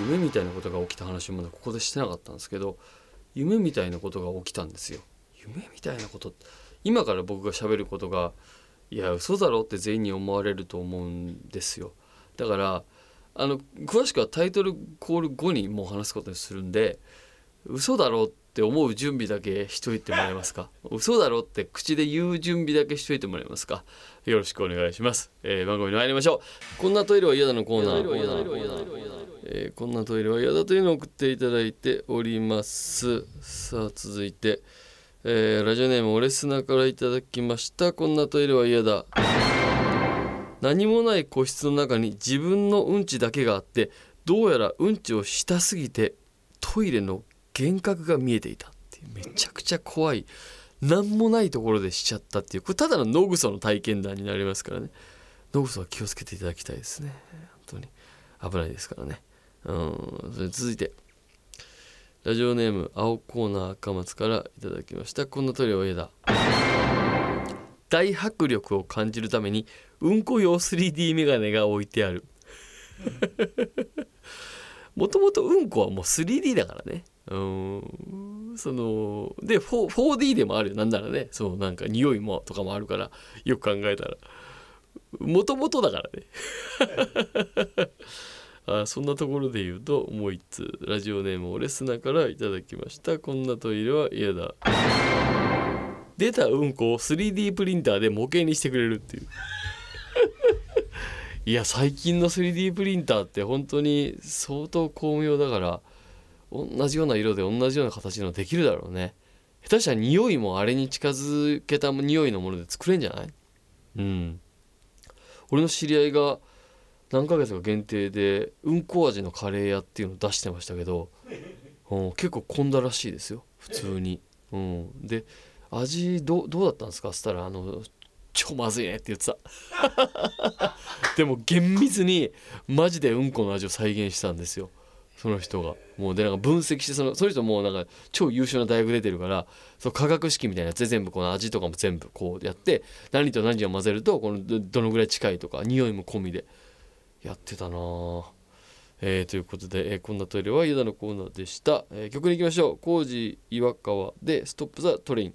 夢みたいなことが起きた話をまだここでしてなかったんですけど夢みたいなことが起きたんですよ。夢みたいなこと今から僕が喋ることがいや嘘だろって全員に思われると思うんですよ。だからあの詳しくはタイトルコール後にもう話すことにするんで嘘だろって思う準備だけしといてもらえますか？嘘だろって口で言う準備だけしといてもらえますか？よろしくお願いします、えー、番組に参りましょう。こんなトイレは嫌だのコーナー。えーこんなトイレは嫌だというのを送っていただいております。さあ続いて、えーラジオネームオレスナからいただきました。こんなトイレは嫌だ。何もない個室の中に自分のうんちだけがあってどうやらうんちをしたすぎてトイレの幻覚が見えていた。ってめちゃくちゃ怖い。何もないところでしちゃったっていう。これただの野草の体験談になりますからね。野草は気をつけていただきたいですね。本当に。危ないですからね。うん。それ続いて。ラジオネーム青コーナー赤松からいただきました。こんなトイレは嫌だ。大迫力を感じるためにうんこ用 3D メガネが置いてある。もともとうんこはもう 3D だからね。うん。そので 4- 4D でもあるよ。なんならね。そうなんか匂いもとかもあるからよく考えたら。もともとだからね。あそんなところで言うともう一通ラジオネームオレスナからいただきました。こんなトイレは嫌だ。出たうんこを 3D プリンターで模型にしてくれるっていう。いや最近の 3D プリンターって本当に相当巧妙だから同じような色で同じような形のできるだろうね。下手したら匂いもあれに近づけた匂いのもので作れんじゃない？うん。俺の知り合いが何ヶ月か限定でうんこ味のカレー屋っていうのを出してましたけど、うん、結構混んだらしいですよ普通に、うん、で味どうどうだったんですか？っつったらあの超まずいねって言ってた。でも厳密にマジでうんこの味を再現したんですよその人が。もうでなんか分析してそのその人もうなんか超優秀な大学出てるからその化学式みたいなやつで全部この味とかも全部こうやって何と何を混ぜるとこのどのぐらい近いとか匂いも込みで。やってたな。えーということで、えーこんなトイレはユダのコーナーでした、えー曲に行きましょう。工事岩川で「ストップ・ザ・トレイン」